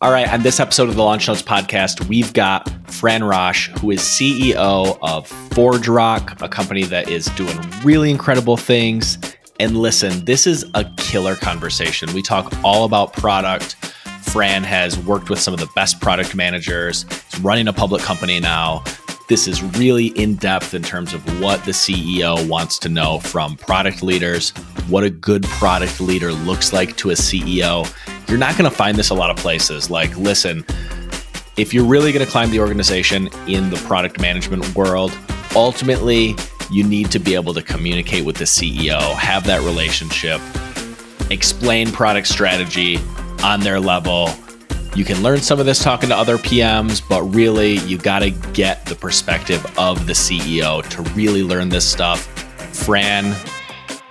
All right, on this episode of the Launch Notes podcast, we've got Fran Rosch, who is CEO of ForgeRock, a company that is doing really incredible things. And listen, this is a killer conversation. We talk all about product. Fran has worked with some of the best product managers. He's running a public company now. This is really in depth in terms of what the CEO wants to know from product leaders, what a good product leader looks like to a CEO. You're not going to find this a lot of places. Like, listen, if you're really going to climb the organization in the product management world, ultimately, you need to be able to communicate with the CEO, have that relationship, explain product strategy on their level. You can learn some of this talking to other PMs, but really, you got to get the perspective of the CEO to really learn this stuff. Fran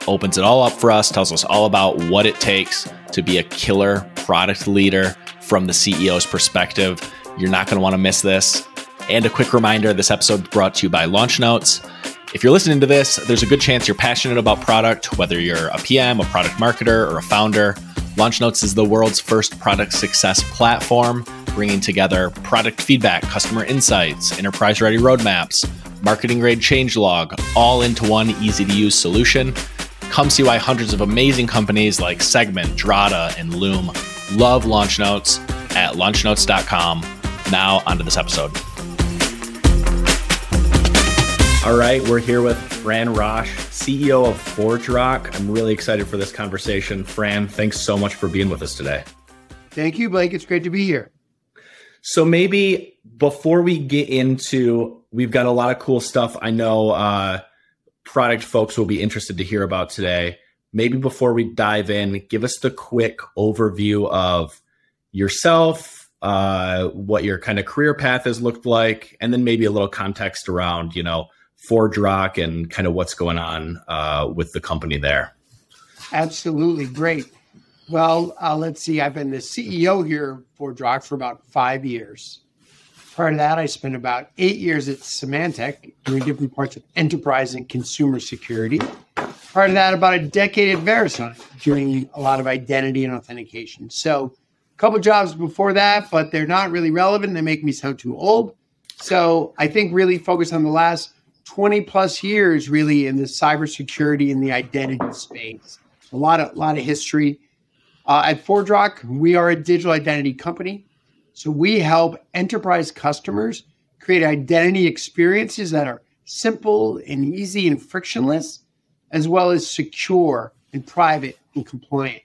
opens it all up for us, tells us all about what it takes to be a killer product leader from the CEO's perspective. You're not going to want to miss this. And a quick reminder this episode brought to you by Launch Notes. If you're listening to this, there's a good chance you're passionate about product, whether you're a PM, a product marketer, or a founder. Launch Notes is the world's first product success platform, bringing together product feedback, customer insights, enterprise ready roadmaps, marketing grade changelog, all into one easy to use solution. Come see why hundreds of amazing companies like Segment, Drata, and Loom love Launch Notes at launchnotes.com. Now, onto this episode. All right, we're here with Fran Rosch, CEO of ForgeRock. I'm really excited for this conversation. Fran, thanks so much for being with us today. Thank you, Blake. It's great to be here. So maybe before we get into, we've got a lot of cool stuff. I know uh, product folks will be interested to hear about today. Maybe before we dive in, give us the quick overview of yourself, uh, what your kind of career path has looked like, and then maybe a little context around, you know, ForgeRock and kind of what's going on uh, with the company there. Absolutely. Great. Well, uh, let's see. I've been the CEO here for ForgeRock for about five years. Prior to that, I spent about eight years at Symantec doing different parts of enterprise and consumer security. Prior to that, about a decade at VeriSign doing a lot of identity and authentication. So, a couple jobs before that, but they're not really relevant. They make me sound too old. So, I think really focus on the last 20 plus years, really in the cybersecurity and the identity space. A lot of, lot of history. Uh, at ForgeRock, we are a digital identity company. So we help enterprise customers create identity experiences that are simple and easy and frictionless, as well as secure and private and compliant.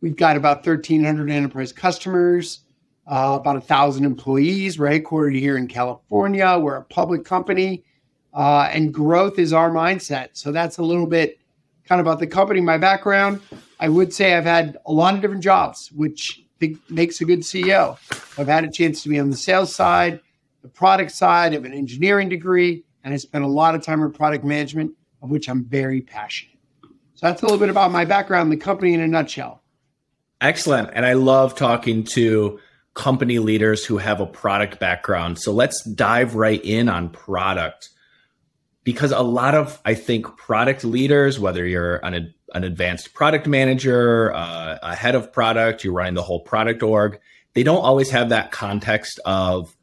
We've got about 1,300 enterprise customers, uh, about 1,000 employees. We're headquartered here in California. We're a public company, uh, and growth is our mindset. So that's a little bit kind of about the company. My background, I would say I've had a lot of different jobs, which makes a good CEO. I've had a chance to be on the sales side, the product side, of an engineering degree, and I spent a lot of time in product management, of which I'm very passionate. So that's a little bit about my background, the company in a nutshell. Excellent. And I love talking to company leaders who have a product background. So let's dive right in on product. Because a lot of, I think, product leaders, whether you're an an advanced product manager, uh, a head of product, you're running the whole product org. They don't always have that context of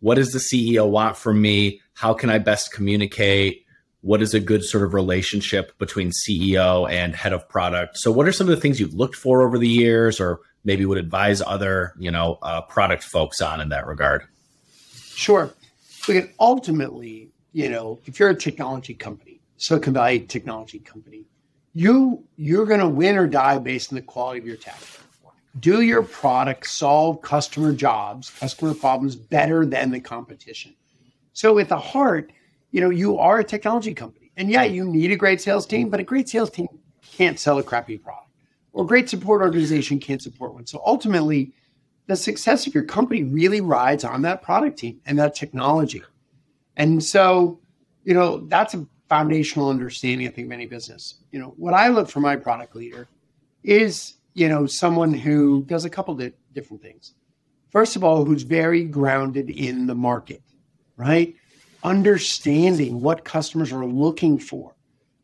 what does the CEO want from me? How can I best communicate? What is a good sort of relationship between CEO and head of product? So, what are some of the things you've looked for over the years, or maybe would advise other, you know, uh, product folks on in that regard? Sure. Look, ultimately, you know, if you're a technology company, Silicon Valley technology company, you you're going to win or die based on the quality of your tech. Do your product solve customer jobs, customer problems better than the competition? So at the heart, you know, you are a technology company. And yeah, you need a great sales team, but a great sales team can't sell a crappy product. Or great support organization can't support one. So ultimately, the success of your company really rides on that product team and that technology. And so, you know, that's a foundational understanding, I think, of any business. You know, what I look for my product leader is, you know, someone who does a couple of different things. First of all, who's very grounded in the market, right? Understanding what customers are looking for,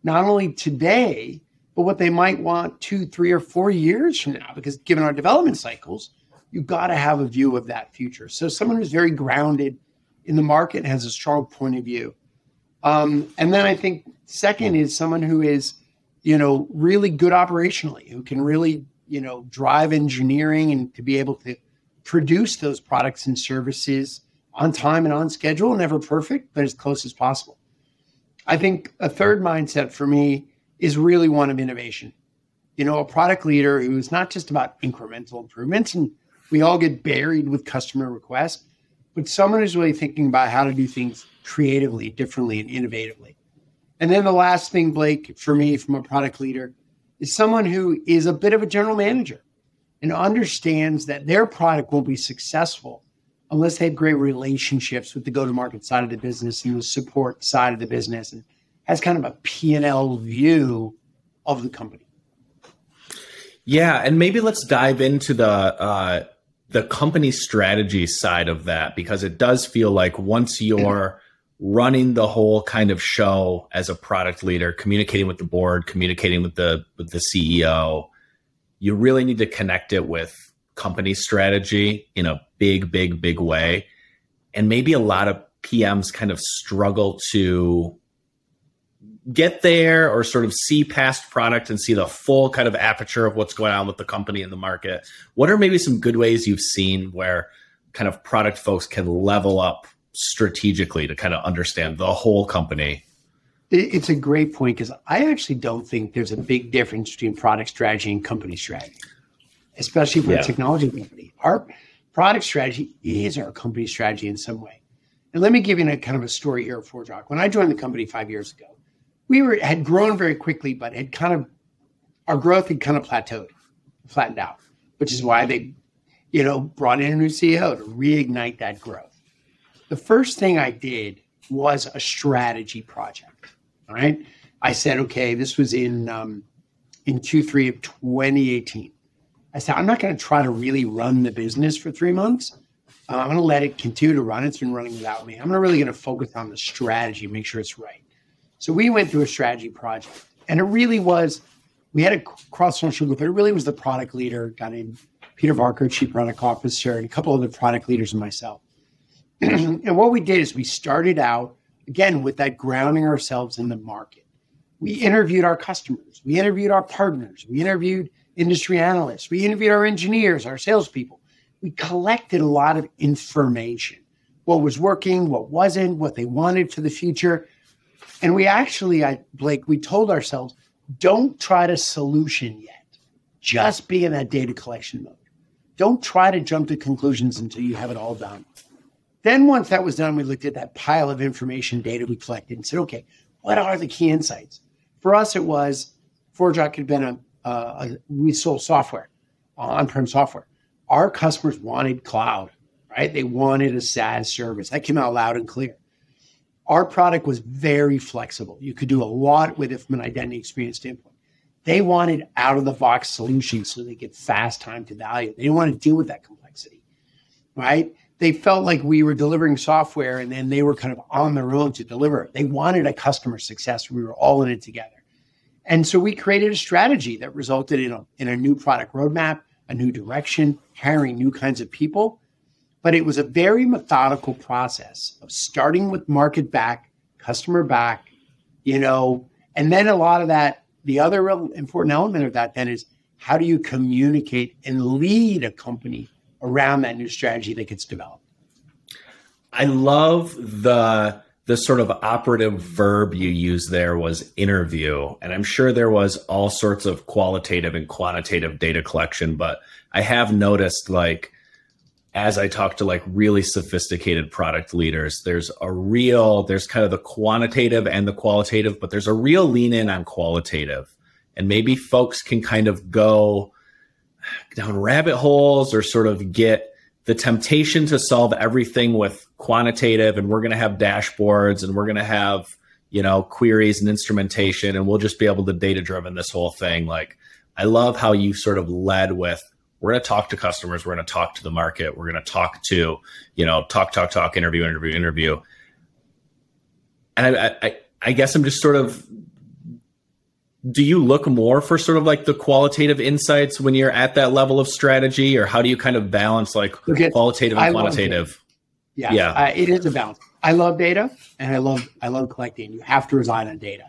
not only today, but what they might want two, three, or four years from now. Because given our development cycles, you've got to have a view of that future. So someone who's very grounded in the market has a strong point of view. Um, and then I think second is someone who is, you know, really good operationally, who can really, you know, drive engineering and to be able to produce those products and services on time and on schedule, never perfect, but as close as possible. I think a third mindset for me is really one of innovation. You know, a product leader who's not just about incremental improvements, and we all get buried with customer requests, but someone who's really thinking about how to do things creatively, differently, and innovatively. And then the last thing, Blake, for me, from a product leader, is someone who is a bit of a general manager and understands that their product will be successful unless they have great relationships with the go-to-market side of the business and the support side of the business and has kind of a P&L view of the company. Yeah, and maybe let's dive into the uh, the company strategy side of that because it does feel like once you're running the whole kind of show as a product leader, communicating with the board, communicating with the with the CEO, you really need to connect it with company strategy in a big, big, big way. And maybe a lot of PMs kind of struggle to get there or sort of see past product and see the full kind of aperture of what's going on with the company and the market. What are maybe some good ways you've seen where kind of product folks can level up strategically to kind of understand the whole company? It's a great point because I actually don't think there's a big difference between product strategy and company strategy especially for yeah. a technology company. Our product strategy is our company strategy in some way. And let me give you a kind of a story here at ForgeRock. When I joined the company five years ago, we were had grown very quickly, but had kind of our growth had kind of plateaued, flattened out, which is why they, you know, brought in a new CEO to reignite that growth. The first thing I did was a strategy project. All right. I said, okay, this was in um, in Q3 of 2018. I said, I'm not going to try to really run the business for three months. I'm going to let it continue to run. It's been running without me. I'm not really going to focus on the strategy, make sure it's right. So we went through a strategy project, and it really was. We had a cross-functional group, but it really was the product leader, guy named Peter Barker, chief product officer, and a couple other product leaders and myself. and what we did is we started out again with that grounding ourselves in the market. We interviewed our customers, we interviewed our partners, we interviewed industry analysts. We interviewed our engineers, our salespeople. We collected a lot of information what was working, what wasn't, what they wanted for the future. And we actually, I, Blake, we told ourselves, don't try to solution yet. Just be in that data collection mode. Don't try to jump to conclusions until you have it all done. Then, once that was done, we looked at that pile of information data we collected and said, okay, what are the key insights? For us, it was ForgeRock had been a uh, we sold software, on-prem software. Our customers wanted cloud, right? They wanted a SaaS service. That came out loud and clear. Our product was very flexible. You could do a lot with it from an identity experience standpoint. They wanted out of the box solutions so they get fast time to value. They didn't want to deal with that complexity, right? They felt like we were delivering software and then they were kind of on their own to deliver it. They wanted a customer success. We were all in it together. And so we created a strategy that resulted in a, in a new product roadmap, a new direction, hiring new kinds of people. But it was a very methodical process of starting with market back, customer back, you know, and then a lot of that, the other real important element of that then is how do you communicate and lead a company around that new strategy that gets developed? I love the the sort of operative verb you used there was interview. And I'm sure there was all sorts of qualitative and quantitative data collection, but I have noticed like as I talk to like really sophisticated product leaders, there's a real, there's kind of the quantitative and the qualitative, but there's a real lean in on qualitative. And maybe folks can kind of go down rabbit holes or sort of get the temptation to solve everything with quantitative and we're going to have dashboards and we're going to have you know queries and instrumentation and we'll just be able to data driven this whole thing like i love how you sort of led with we're going to talk to customers we're going to talk to the market we're going to talk to you know talk talk talk interview interview interview and I, I i guess i'm just sort of do you look more for sort of like the qualitative insights when you're at that level of strategy, or how do you kind of balance like at, qualitative and quantitative? Yeah, yeah, uh, it is a balance. I love data, and I love I love collecting. You have to reside on data,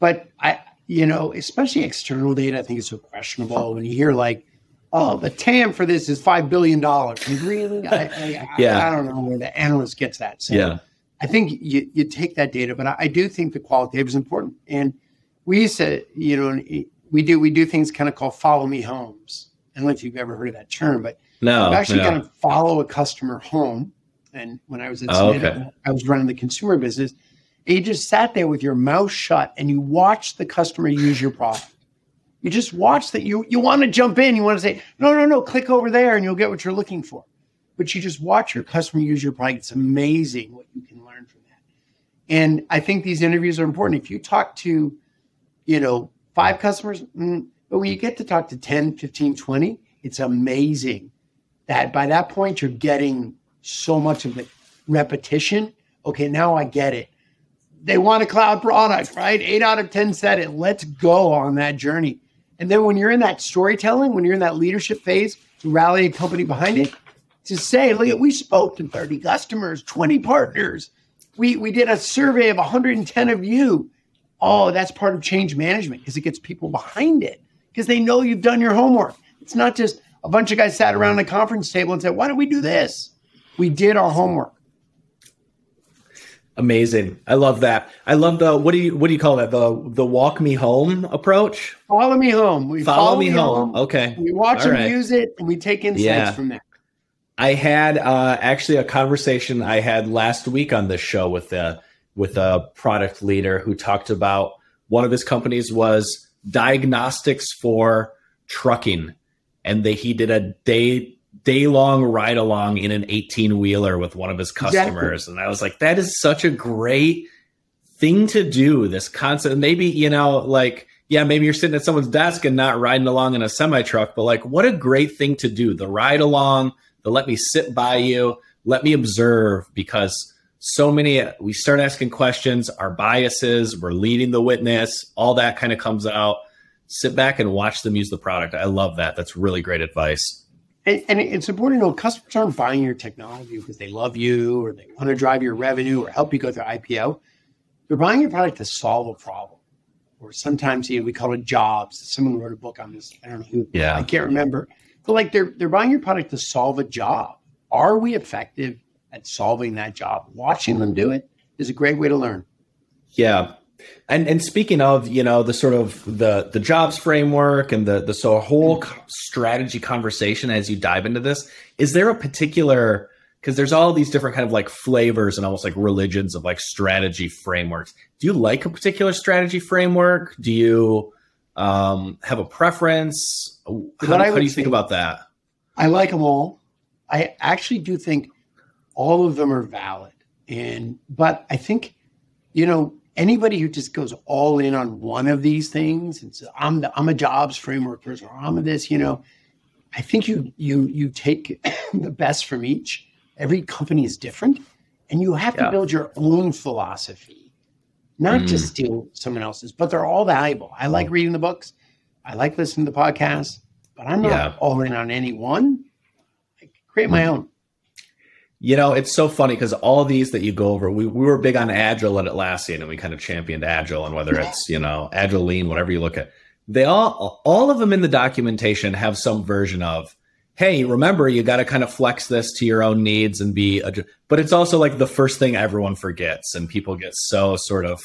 but I, you know, especially external data, I think is so questionable. When you hear like, "Oh, the TAM for this is five billion dollars," really, I, I, yeah. I, I, don't know where the analyst gets that. So yeah, I think you you take that data, but I, I do think the qualitative is important and we used to, you know, we do we do things kind of called follow me homes. I don't know if you've ever heard of that term, but no, actually no. kind of follow a customer home. And when I was at oh, Smith, okay. I was running the consumer business. And you just sat there with your mouth shut and you watched the customer use your product. You just watch that. You you want to jump in. You want to say, no, no, no, click over there and you'll get what you're looking for. But you just watch your customer use your product. It's amazing what you can learn from that. And I think these interviews are important. If you talk to you know, five customers. Mm, but when you get to talk to 10, 15, 20, it's amazing that by that point you're getting so much of the repetition. Okay, now I get it. They want a cloud product, right? Eight out of 10 said it. Let's go on that journey. And then when you're in that storytelling, when you're in that leadership phase to rally a company behind it, to say, look, we spoke to 30 customers, 20 partners. We, we did a survey of 110 of you oh, that's part of change management because it gets people behind it because they know you've done your homework. It's not just a bunch of guys sat around a conference table and said, why don't we do this? We did our homework. Amazing. I love that. I love the what do you what do you call that? The the walk me home approach? Follow me home. We follow, follow me, me home. home. Okay. We watch All them right. use it and we take insights yeah. from there. I had uh, actually a conversation I had last week on this show with the with a product leader who talked about one of his companies was diagnostics for trucking and they he did a day day long ride along in an 18 wheeler with one of his customers. Exactly. and i was like that is such a great thing to do this concept. Maybe you know like yeah maybe you're sitting at someone's desk and not riding along in a semi truck but like what a great thing to do. The ride along the let me sit by you let me observe because so many we start asking questions our biases we're leading the witness all that kind of comes out. Sit back and watch them use the product. I love that. That's really great advice and, and it's important to know customers aren't buying your technology because they love you or they want to drive your revenue or help you go through ipo they're buying your product to solve a problem. Or sometimes you know, we call it jobs. Someone wrote a book on this. I don't know who. Yeah. I can't remember. But like they're they're buying your product to solve a job. Are we effective at solving that job. Watching them do it is a great way to learn. Yeah. And and speaking of, you know, the sort of the the jobs framework and the the so whole strategy conversation as you dive into this, is there a particular because there's all these different kind of like flavors and almost like religions of like strategy frameworks. Do you like a particular strategy framework? Do you um, have a preference? How, how do you think about that? I like them all. I actually do think all of them are valid. And but I think, you know, anybody who just goes all in on one of these things and says, I'm the, I'm a jobs framework person or I'm a this, you know, I think you you you take the best from each. Every company is different, and you have yeah. to build your own philosophy, not mm. just steal someone else's. But they're all valuable. I like reading the books, I like listening to the podcasts, but I'm not yeah. all in on any one. I create my own. You know, it's so funny because all these that you go over, we, we were big on Agile at Atlassian and we kind of championed Agile and whether it's, you know, Agile Lean, whatever you look at, they all, all of them in the documentation have some version of, hey, remember, you got to kind of flex this to your own needs and be, a, but it's also like the first thing everyone forgets and people get so sort of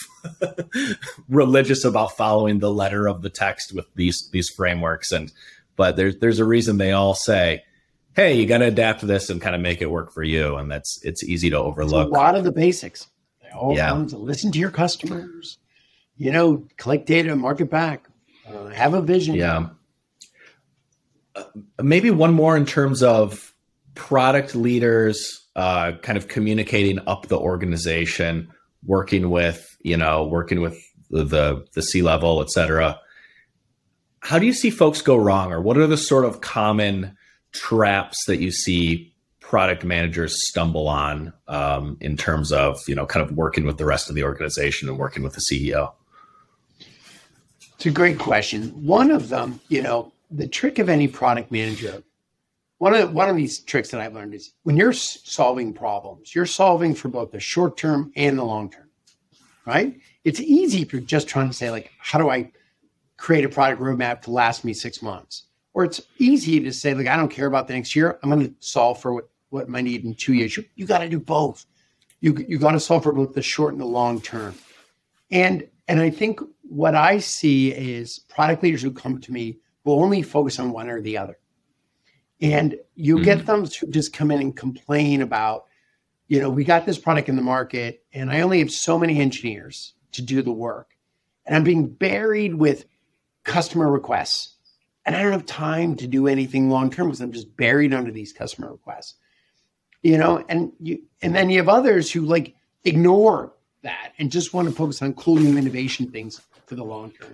religious about following the letter of the text with these, these frameworks. And, but there's, there's a reason they all say, hey, you got to adapt to this and kind of make it work for you. And that's it's easy to overlook. It's a lot of the basics. They all yeah. come to listen to your customers, you know, collect data, market back, uh, have a vision. Yeah. Uh, maybe one more in terms of product leaders uh, kind of communicating up the organization, working with, you know, working with the, the, the C level, et cetera. How do you see folks go wrong, or what are the sort of common traps that you see product managers stumble on um, in terms of you know kind of working with the rest of the organization and working with the CEO? It's a great question. One of them, you know, the trick of any product manager, one of one of these tricks that I've learned is when you're solving problems, you're solving for both the short term and the long term, right? It's easy if you're just trying to say like, how do I create a product roadmap to last me six months? Or it's easy to say like, I don't care about the next year. I'm going to solve for what what I need in two years. You, you got to do both. You you got to solve for both the short and the long term. And and I think what I see is product leaders who come to me will only focus on one or the other. And you mm-hmm. get them to just come in and complain about, you know, we got this product in the market and I only have so many engineers to do the work. And I'm being buried with customer requests. And I don't have time to do anything long term because I'm just buried under these customer requests. You know, and you and then you have others who like ignore that and just want to focus on cool new innovation things for the long term.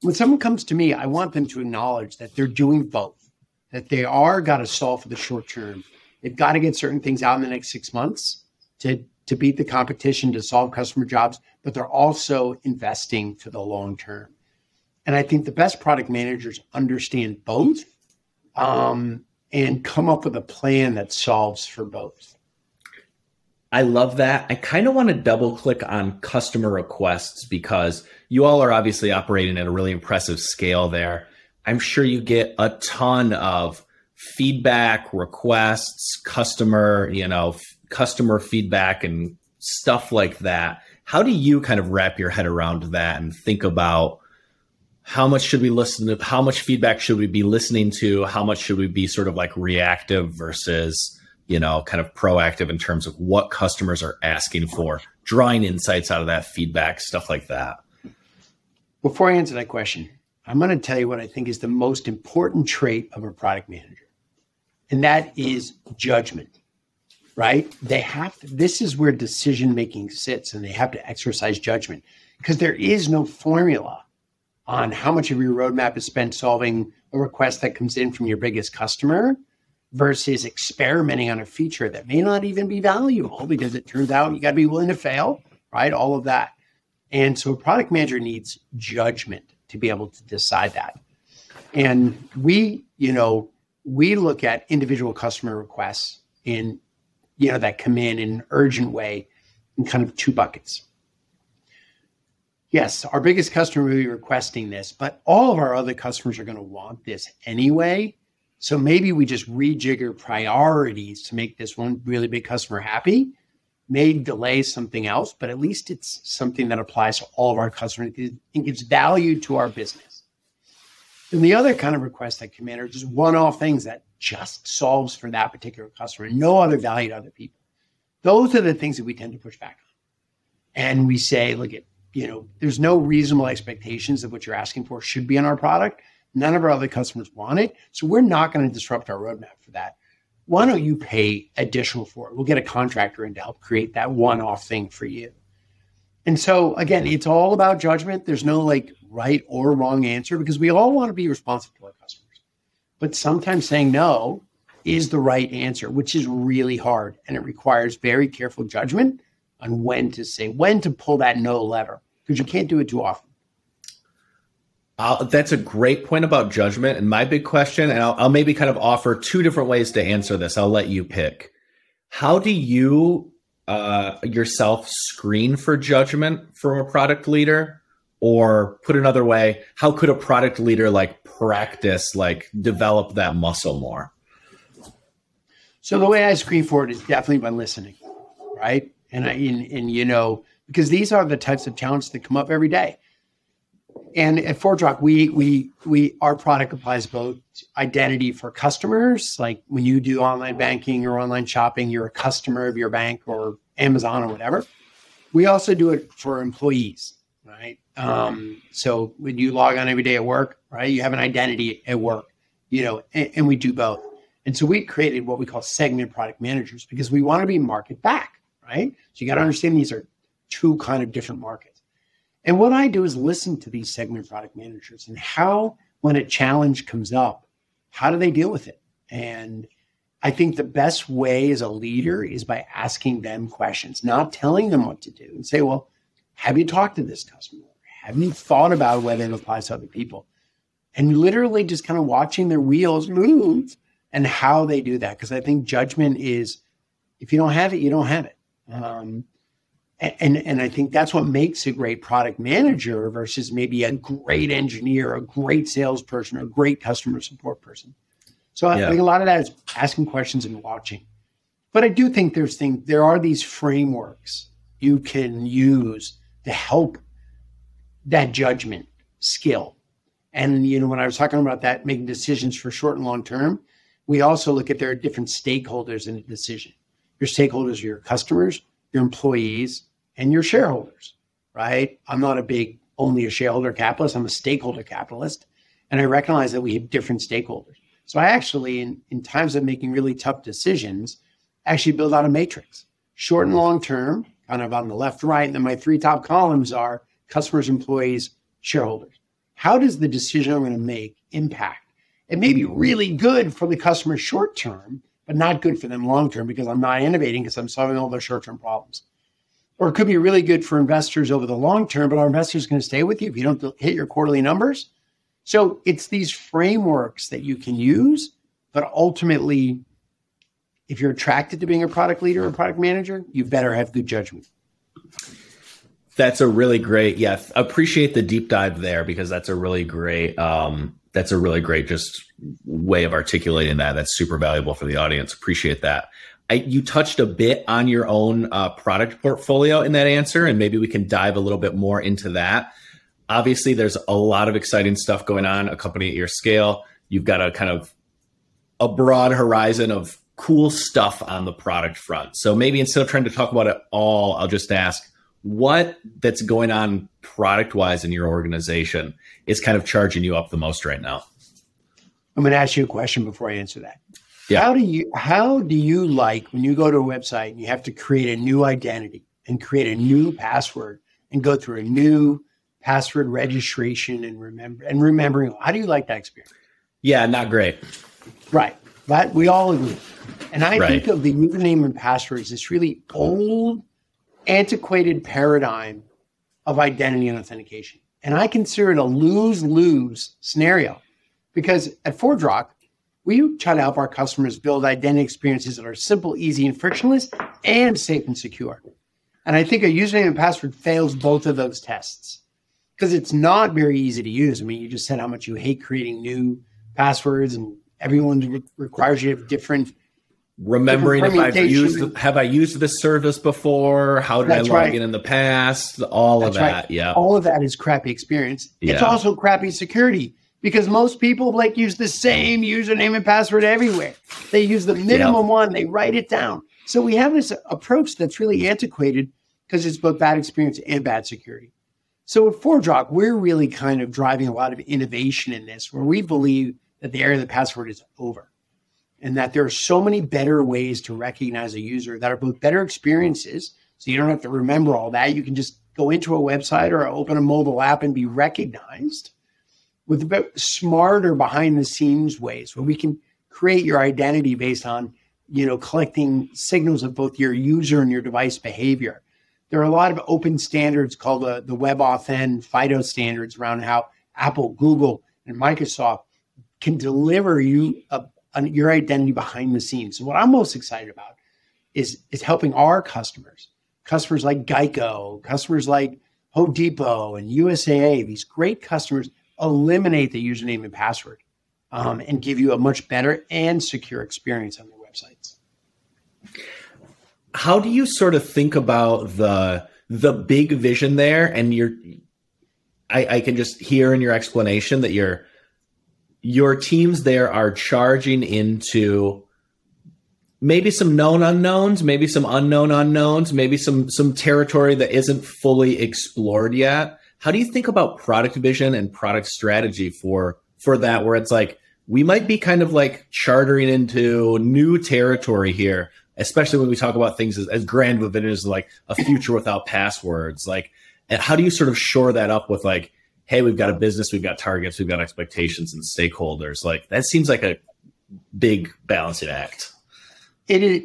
When someone comes to me, I want them to acknowledge that they're doing both, that they are got to solve for the short term. They've got to get certain things out in the next six months to, to beat the competition, to solve customer jobs, but they're also investing for the long term. And I think the best product managers understand both um, and come up with a plan that solves for both. I love that. I kind of want to double click on customer requests because you all are obviously operating at a really impressive scale there. I'm sure you get a ton of feedback, requests, customer, you know, f- customer feedback and stuff like that. How do you kind of wrap your head around that and think about how much should we listen to how much feedback should we be listening to? How much should we be sort of like reactive versus you know, kind of proactive in terms of what customers are asking for, drawing insights out of that feedback, stuff like that. Before I answer that question, I'm going to tell you what I think is the most important trait of a product manager, and that is judgment. Right? They have to, this is where decision making sits, and they have to exercise judgment because there is no formula on how much of your roadmap is spent solving a request that comes in from your biggest customer versus experimenting on a feature that may not even be valuable because it turns out you got to be willing to fail, right? All of that. And so a product manager needs judgment to be able to decide that. And we, you know, we look at individual customer requests in, you know, that come in in an urgent way in kind of two buckets. Yes, our biggest customer will be requesting this, but all of our other customers are going to want this anyway. So maybe we just rejigger priorities to make this one really big customer happy. May delay something else, but at least it's something that applies to all of our customers and gives value to our business. And the other kind of request that Commander are just one-off things that just solves for that particular customer, no other value to other people. Those are the things that we tend to push back on. And we say, look at, you know, there's no reasonable expectations of what you're asking for should be in our product. None of our other customers want it. So we're not going to disrupt our roadmap for that. Why don't you pay additional for it? We'll get a contractor in to help create that one off thing for you. And so, again, it's all about judgment. There's no like right or wrong answer because we all want to be responsive to our customers. But sometimes saying no is the right answer, which is really hard. And it requires very careful judgment on when to say, when to pull that no lever because you can't do it too often. I'll, that's a great point about judgment. And my big question, and I'll, I'll maybe kind of offer two different ways to answer this. I'll let you pick. How do you uh, yourself screen for judgment from a product leader? Or put another way, how could a product leader like practice, like develop that muscle more? So the way I screen for it is definitely by listening, right? And I and, and you know because these are the types of challenges that come up every day and at ForgeRock, we we we our product applies both identity for customers, like when you do online banking or online shopping, you're a customer of your bank or Amazon or whatever. We also do it for employees, right? Um, so when you log on every day at work, right, you have an identity at work, you know, and, and we do both. And so we created what we call segment product managers because we want to be market back, right? So you got to understand these are two kind of different markets. And what I do is listen to these segment product managers and how, when a challenge comes up, how do they deal with it? And I think the best way as a leader is by asking them questions, not telling them what to do and say, well, have you talked to this customer? Have you thought about whether it applies to other people? And literally just kind of watching their wheels move and how they do that. Because I think judgment is if you don't have it, you don't have it. Um, and and I think that's what makes a great product manager versus maybe a great engineer, a great salesperson, a great customer support person. So yeah. I think a lot of that is asking questions and watching. But I do think there's things there are these frameworks you can use to help that judgment skill. And you know, when I was talking about that, making decisions for short and long term, we also look at there are different stakeholders in a decision. Your stakeholders are your customers, your employees, and your shareholders, right? I'm not a big only a shareholder capitalist, I'm a stakeholder capitalist. And I recognize that we have different stakeholders. So I actually, in, in times of making really tough decisions, actually build out a matrix, short and long term, kind of on the left, right. And then my three top columns are customers, employees, shareholders. How does the decision I'm going to make impact? It may be really good for the customer short term, but not good for them long term because I'm not innovating because I'm solving all their short term problems. Or it could be really good for investors over the long term, but our investors going to stay with you if you don't hit your quarterly numbers. So it's these frameworks that you can use, but ultimately, if you're attracted to being a product leader or product manager, you better have good judgment. That's a really great, yeah. Appreciate the deep dive there because that's a really great, um, that's a really great just way of articulating that. That's super valuable for the audience. Appreciate that. I, you touched a bit on your own uh, product portfolio in that answer, and maybe we can dive a little bit more into that. Obviously, there's a lot of exciting stuff going on. A company at your scale, you've got a kind of a broad horizon of cool stuff on the product front. So maybe instead of trying to talk about it all, I'll just ask what that's going on product wise in your organization is kind of charging you up the most right now. I'm going to ask you a question before I answer that. Yeah. How do you how do you like when you go to a website and you have to create a new identity and create a new password and go through a new password registration and remember and remembering how do you like that experience? Yeah, not great. Right. But we all agree. And I right. think of the username and password passwords this really old, antiquated paradigm of identity and authentication. And I consider it a lose-lose scenario because at ForgeRock, we try to help our customers build identity experiences that are simple, easy, and frictionless, and safe and secure. And I think a username and password fails both of those tests because it's not very easy to use. I mean, you just said how much you hate creating new passwords, and everyone re- requires you to have different. Remembering if I've used, have I used this service before? How did That's I log right. in in the past? All That's of that, right. yeah. All of that is crappy experience. Yeah. It's also crappy security because most people like use the same username and password everywhere. They use the minimum one, they write it down. So we have this approach that's really antiquated because it's both bad experience and bad security. So at ForgeRock, we're really kind of driving a lot of innovation in this, where we believe that the area of the password is over and that there are so many better ways to recognize a user that are both better experiences. So you don't have to remember all that. You can just go into a website or open a mobile app and be recognized with a bit smarter behind the scenes ways where we can create your identity based on you know collecting signals of both your user and your device behavior there are a lot of open standards called the, the WebAuthn fido standards around how apple google and microsoft can deliver you a, a, your identity behind the scenes so what i'm most excited about is is helping our customers customers like geico customers like home depot and usaa these great customers eliminate the username and password um, and give you a much better and secure experience on their websites. How do you sort of think about the the big vision there? And you're, I, I can just hear in your explanation that your your teams there are charging into maybe some known unknowns, maybe some unknown unknowns, maybe some some territory that isn't fully explored yet. How do you think about product vision and product strategy for for that where it's like we might be kind of like chartering into new territory here especially when we talk about things as, as grand of it is like a future without passwords? Like and how do you sort of shore that up with like hey we've got a business we've got targets we've got expectations and stakeholders like that seems like a big balancing act it is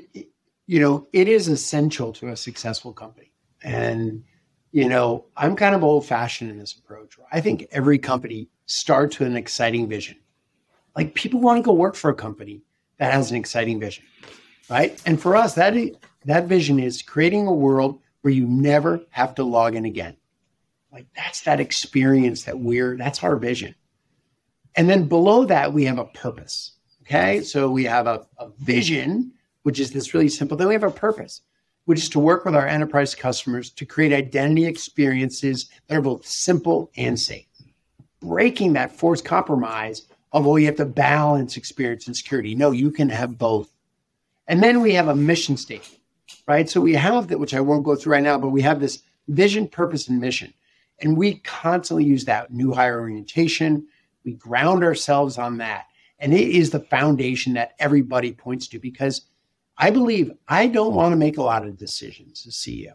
you know it is essential to a successful company and you know, I'm kind of old fashioned in this approach. I think every company starts with an exciting vision. Like people want to go work for a company that has an exciting vision, right? And for us, that that vision is creating a world where you never have to log in again. Like that's that experience that we're that's our vision. And then below that, we have a purpose. Okay. So we have a, a vision, which is this really simple. Then we have a purpose, which is to work with our enterprise customers to create identity experiences that are both simple and safe. Breaking that forced compromise of, oh, you have to balance experience and security. No, you can have both. And then we have a mission statement, right? So we have that, which I won't go through right now, but we have this vision, purpose, and mission. And we constantly use that new hire orientation. We ground ourselves on that. And it is the foundation that everybody points to because I believe I don't want to make a lot of decisions as CEO.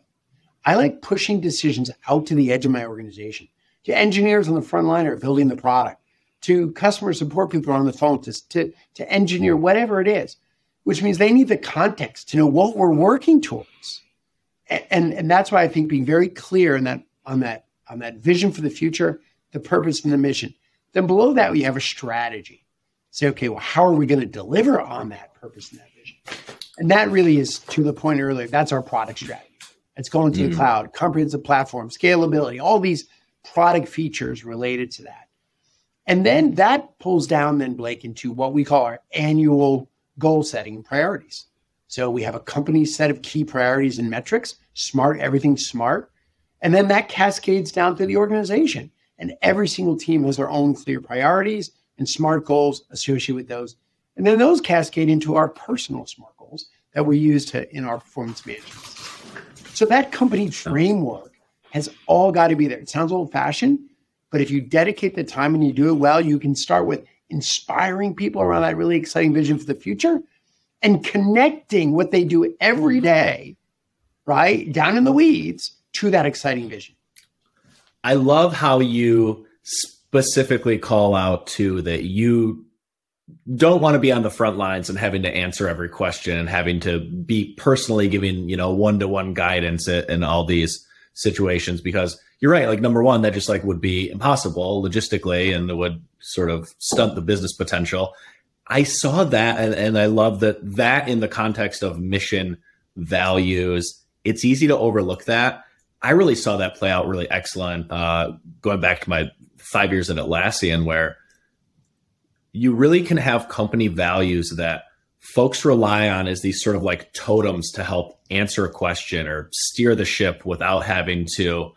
I like pushing decisions out to the edge of my organization, to engineers on the front line or building the product, to customer support people on the phone, to, to, to engineer whatever it is, which means they need the context to know what we're working towards. And, and, and that's why I think being very clear in that, on, that, on that vision for the future, the purpose and the mission. Then below that, we have a strategy. Say, okay, well, how are we going to deliver on that purpose and that vision? And that really is to the point earlier. That's our product strategy. It's going to mm-hmm. the cloud, comprehensive platform, scalability, all these product features related to that. And then that pulls down then Blake into what we call our annual goal setting priorities. So we have a company set of key priorities and metrics, smart, everything smart. And then that cascades down to the organization. And every single team has their own clear priorities and smart goals associated with those. And then those cascade into our personal SMART goals that we use to in our performance management. So that company framework has all got to be there. It sounds old fashioned, but if you dedicate the time and you do it well, you can start with inspiring people around that really exciting vision for the future and connecting what they do every mm-hmm. day, right, down in the weeds to that exciting vision. I love how you specifically call out to that you don't want to be on the front lines and having to answer every question and having to be personally giving you know one to one guidance in all these situations because you're right like number one that just like would be impossible logistically and it would sort of stunt the business potential i saw that and, and i love that that in the context of mission values it's easy to overlook that i really saw that play out really excellent uh, going back to my five years at atlassian where you really can have company values that folks rely on as these sort of like totems to help answer a question or steer the ship without having to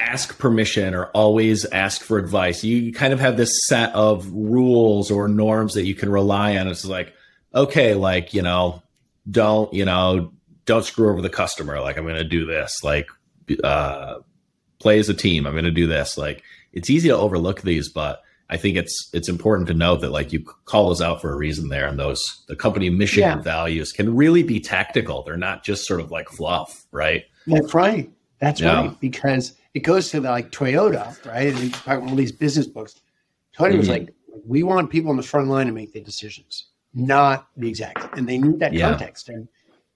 ask permission or always ask for advice. You kind of have this set of rules or norms that you can rely on. It's like, okay, like, you know, don't, you know, don't screw over the customer. Like, I'm going to do this. Like, uh, play as a team. I'm going to do this. Like, it's easy to overlook these, but I think it's it's important to note that like you call those out for a reason there, and those the company mission yeah. and values can really be tactical. They're not just sort of like fluff, right? That's right. That's yeah. right. Because it goes to the, like Toyota, right? And talk all these business books. Toyota mm-hmm. was like, we want people on the front line to make the decisions, not the exec, and they need that yeah. context. And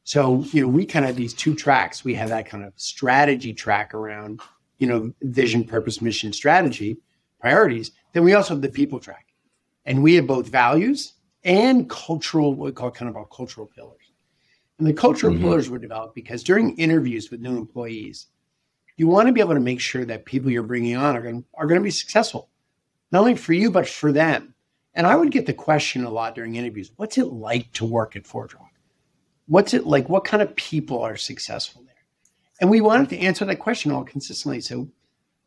so you know, we kind of have these two tracks. We have that kind of strategy track around you know vision, purpose, mission, strategy priorities then we also have the people track. And we have both values and cultural, what we call kind of our cultural pillars. And the cultural mm-hmm. pillars were developed because during interviews with new employees, you want to be able to make sure that people you're bringing on are going, are going to be successful, not only for you, but for them. And I would get the question a lot during interviews what's it like to work at ForgeRock? What's it like? What kind of people are successful there? And we wanted to answer that question all consistently. So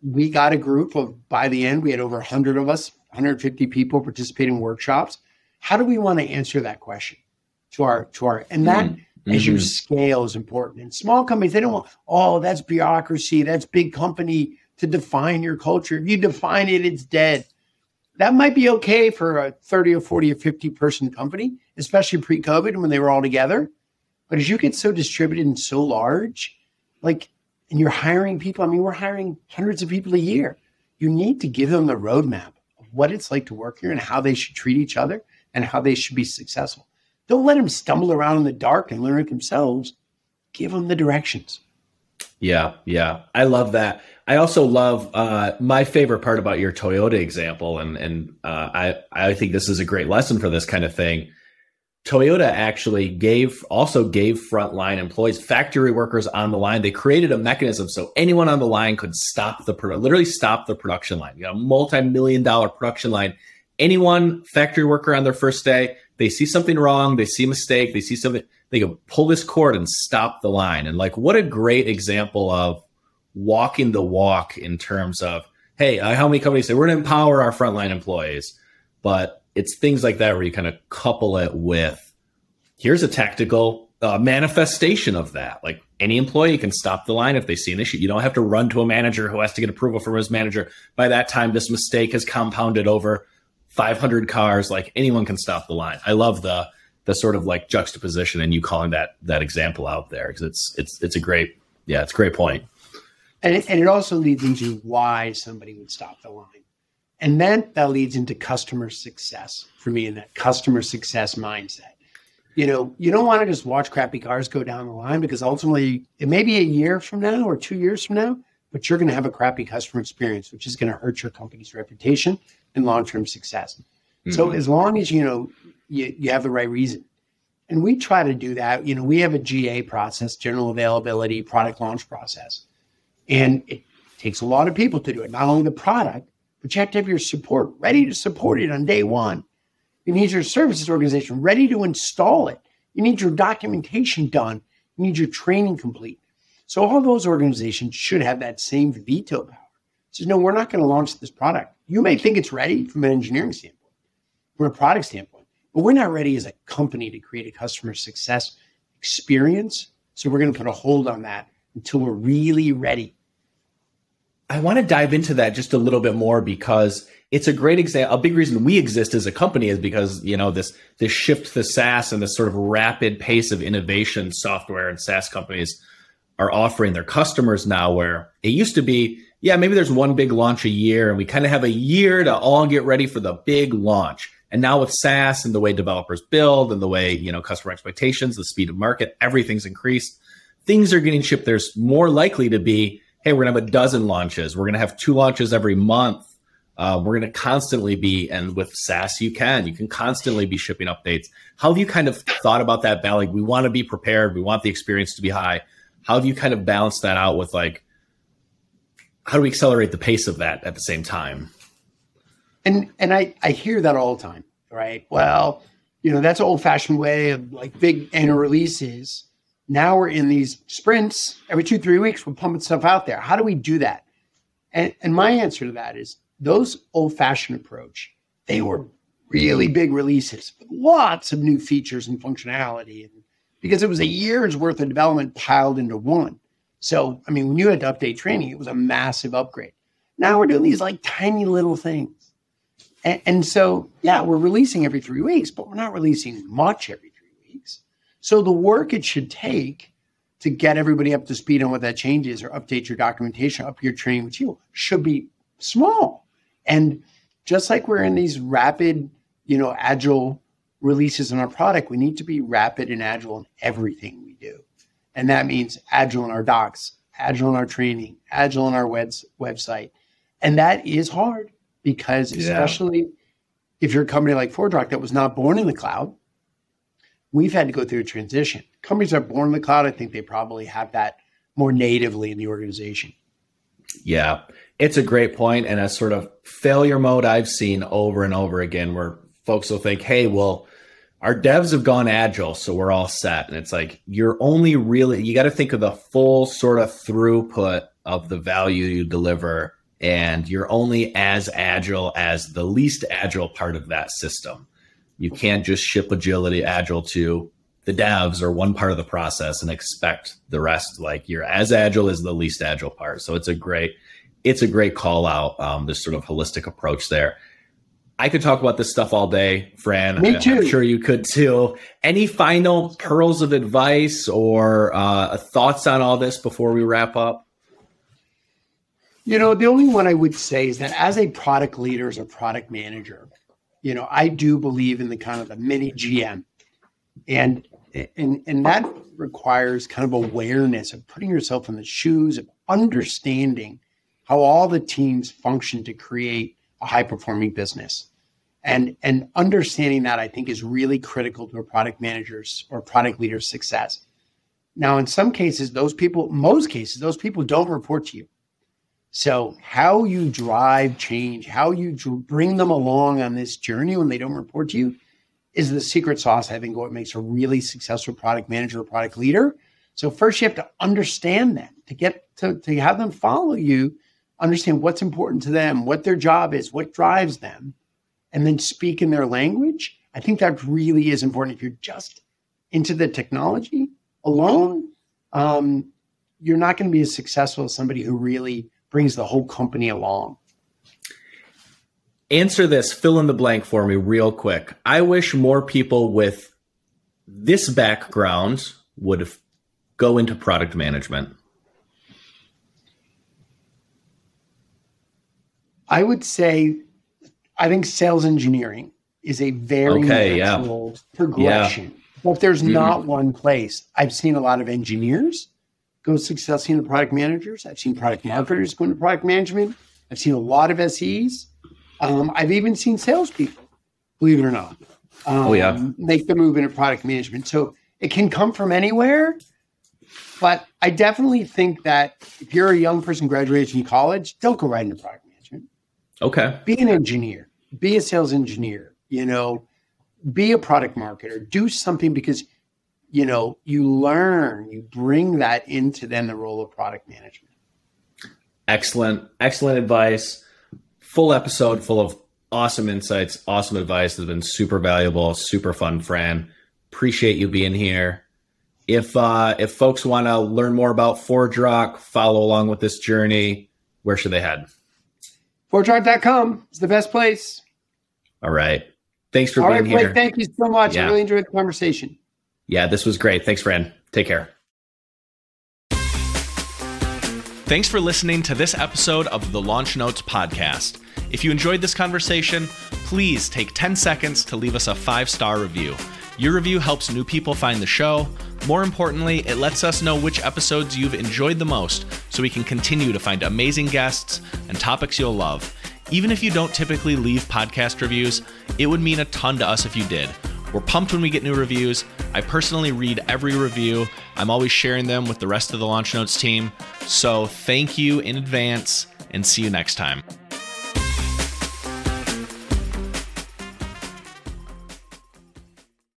we got a group of by the end we had over 100 of us 150 people participating in workshops how do we want to answer that question to our to our and that mm-hmm. as your scale is important in small companies they don't want oh that's bureaucracy that's big company to define your culture if you define it it's dead that might be okay for a 30 or 40 or 50 person company especially pre-covid when they were all together but as you get so distributed and so large like and you're hiring people. I mean, we're hiring hundreds of people a year. You need to give them the roadmap of what it's like to work here and how they should treat each other and how they should be successful. Don't let them stumble around in the dark and learn it themselves. Give them the directions. Yeah, yeah. I love that. I also love uh, my favorite part about your Toyota example, and and uh, I I think this is a great lesson for this kind of thing. Toyota actually gave also gave frontline employees, factory workers on the line. They created a mechanism so anyone on the line could stop the literally stop the production line. You know, multi-million dollar production line. Anyone factory worker on their first day, they see something wrong, they see a mistake, they see something, they can pull this cord and stop the line. And like, what a great example of walking the walk in terms of, hey, how many companies say we're going to empower our frontline employees, but it's things like that where you kind of couple it with here's a tactical uh, manifestation of that. Like any employee can stop the line if they see an issue. You don't have to run to a manager who has to get approval from his manager. By that time, this mistake has compounded over 500 cars. Like anyone can stop the line. I love the the sort of like juxtaposition and you calling that that example out there because it's it's it's a great yeah it's a great point. And it, and it also leads into why somebody would stop the line. And then that leads into customer success for me in that customer success mindset. You know, you don't want to just watch crappy cars go down the line because ultimately it may be a year from now or two years from now, but you're going to have a crappy customer experience, which is going to hurt your company's reputation and long term success. Mm-hmm. So as long as you know you, you have the right reason. And we try to do that. You know, we have a GA process, general availability, product launch process. And it takes a lot of people to do it, not only the product, but you have to have your support ready to support it on day one. You need your services organization ready to install it. You need your documentation done. You need your training complete. So all those organizations should have that same veto power. Says, no, we're not going to launch this product. You may think it's ready from an engineering standpoint, from a product standpoint, but we're not ready as a company to create a customer success experience. So we're going to put a hold on that until we're really ready I want to dive into that just a little bit more because it's a great example. A big reason we exist as a company is because you know this this shift to SaaS and this sort of rapid pace of innovation software and SaaS companies are offering their customers now. Where it used to be, yeah, maybe there's one big launch a year, and we kind of have a year to all get ready for the big launch. And now with SaaS and the way developers build and the way you know customer expectations, the speed of market, everything's increased. Things are getting shipped. There's more likely to be hey, we're going to have a dozen launches. We're going to have two launches every month. Uh, we're going to constantly be, and with SaaS, you can, you can constantly be shipping updates. How have you kind of thought about that balance? We want to be prepared. We want the experience to be high. How have you kind of balanced that out with like, how do we accelerate the pace of that at the same time? And and I I hear that all the time, right? Well, you know that's old fashioned way of like big annual releases now we're in these sprints every two, three weeks, we're pumping stuff out there. How do we do that? And, and my answer to that is those old fashioned approach, they were really big releases lots of new features and functionality. And because it was a year's worth of development piled into one. So, I mean, when you had to update training, it was a massive upgrade. Now we're doing these like tiny little things. And, and so, yeah, we're releasing every three weeks, but we're not releasing much every three weeks. So the work it should take to get everybody up to speed on what that change is or update your documentation, up your training material should be small. And just like we're in these rapid, you know, agile releases in our product, we need to be rapid and agile in everything we do. And that means agile in our docs, agile in our training, agile in our web, website. And that is hard because especially yeah. if you're a company like ForgeRock that was not born in the cloud, we've had to go through a transition. Companies are born in the cloud, I think they probably have that more natively in the organization. Yeah, it's a great point and a sort of failure mode I've seen over and over again where folks will think, hey, well, our devs have gone agile, so we're all set. And it's like, you're only really, you got to think of the full sort of throughput of the value you deliver. And you're only as agile as the least agile part of that system. You can't just ship agility, agile to the devs or one part of the process and expect the rest. Like you're as agile as the least agile part. So it's a great, it's a great call out. Um, this sort of holistic approach there. I could talk about this stuff all day, Fran. Me too. I'm sure you could too. Any final pearls of advice or uh, thoughts on all this before we wrap up? You know, the only one I would say is that as a product leader, as a product manager, you know, I do believe in the kind of the mini GM. And And, and that requires kind of awareness of putting yourself in the shoes of understanding how all the teams function to create a high performing business. And, and understanding that I think is really critical to a product manager's or product leader's success. Now, in some cases, those people, most cases, those people don't report to you. So, how you drive change, how you bring them along on this journey when they don't report to you is the secret sauce, I think, what makes a really successful product manager or product leader. So, first, you have to understand them to get to, to have them follow you, understand what's important to them, what their job is, what drives them, and then speak in their language. I think that really is important. If you're just into the technology alone, um, you're not going to be as successful as somebody who really brings the whole company along. Answer this, fill in the blank for me real quick. I wish more people with this background would go into product management. I would say, I think sales engineering is a very okay, natural yeah. progression. Yeah. But if there's mm-hmm. not one place, I've seen a lot of engineers go successfully into product managers. I've seen product marketers go into product management. I've seen a lot of SEs. Um, I've even seen salespeople, believe it or not, um, oh, yeah. make the move into product management. So it can come from anywhere. But I definitely think that if you're a young person graduating from college, don't go right into product management. Okay. Be an engineer, be a sales engineer, you know, be a product marketer, do something because you know, you learn, you bring that into then the role of product management. Excellent, excellent advice. Full episode full of awesome insights, awesome advice has been super valuable, super fun, Fran. Appreciate you being here. If uh, if folks want to learn more about ForgeRock, follow along with this journey, where should they head? ForgeRock.com is the best place. All right. Thanks for All being right, Blake, here. Thank you so much. Yeah. I really enjoyed the conversation. Yeah, this was great. Thanks, Fran. Take care. Thanks for listening to this episode of the LaunchNotes podcast. If you enjoyed this conversation, please take 10 seconds to leave us a five star review. Your review helps new people find the show. More importantly, it lets us know which episodes you've enjoyed the most so we can continue to find amazing guests and topics you'll love. Even if you don't typically leave podcast reviews, it would mean a ton to us if you did. We're pumped when we get new reviews. I personally read every review. I'm always sharing them with the rest of the LaunchNotes team. So thank you in advance and see you next time.